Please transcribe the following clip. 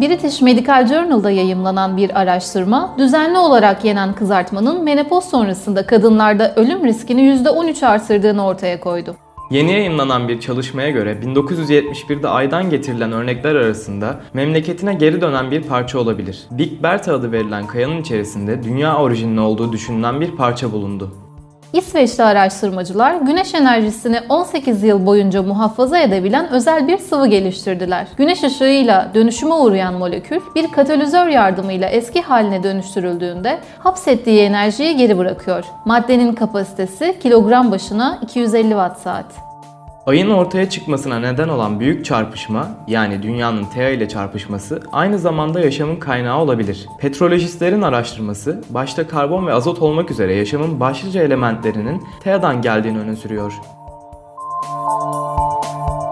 British Medical Journal'da yayımlanan bir araştırma, düzenli olarak yenen kızartmanın menopoz sonrasında kadınlarda ölüm riskini %13 artırdığını ortaya koydu. Yeni yayınlanan bir çalışmaya göre 1971'de aydan getirilen örnekler arasında memleketine geri dönen bir parça olabilir. Big Bertha adı verilen kayanın içerisinde dünya orijinli olduğu düşünülen bir parça bulundu. İsveçli araştırmacılar güneş enerjisini 18 yıl boyunca muhafaza edebilen özel bir sıvı geliştirdiler. Güneş ışığıyla dönüşüme uğrayan molekül bir katalizör yardımıyla eski haline dönüştürüldüğünde hapsettiği enerjiyi geri bırakıyor. Maddenin kapasitesi kilogram başına 250 watt saat. Ayın ortaya çıkmasına neden olan büyük çarpışma, yani dünyanın Thea ile çarpışması aynı zamanda yaşamın kaynağı olabilir. Petrolojistlerin araştırması, başta karbon ve azot olmak üzere yaşamın başlıca elementlerinin Thea'dan geldiğini öne sürüyor.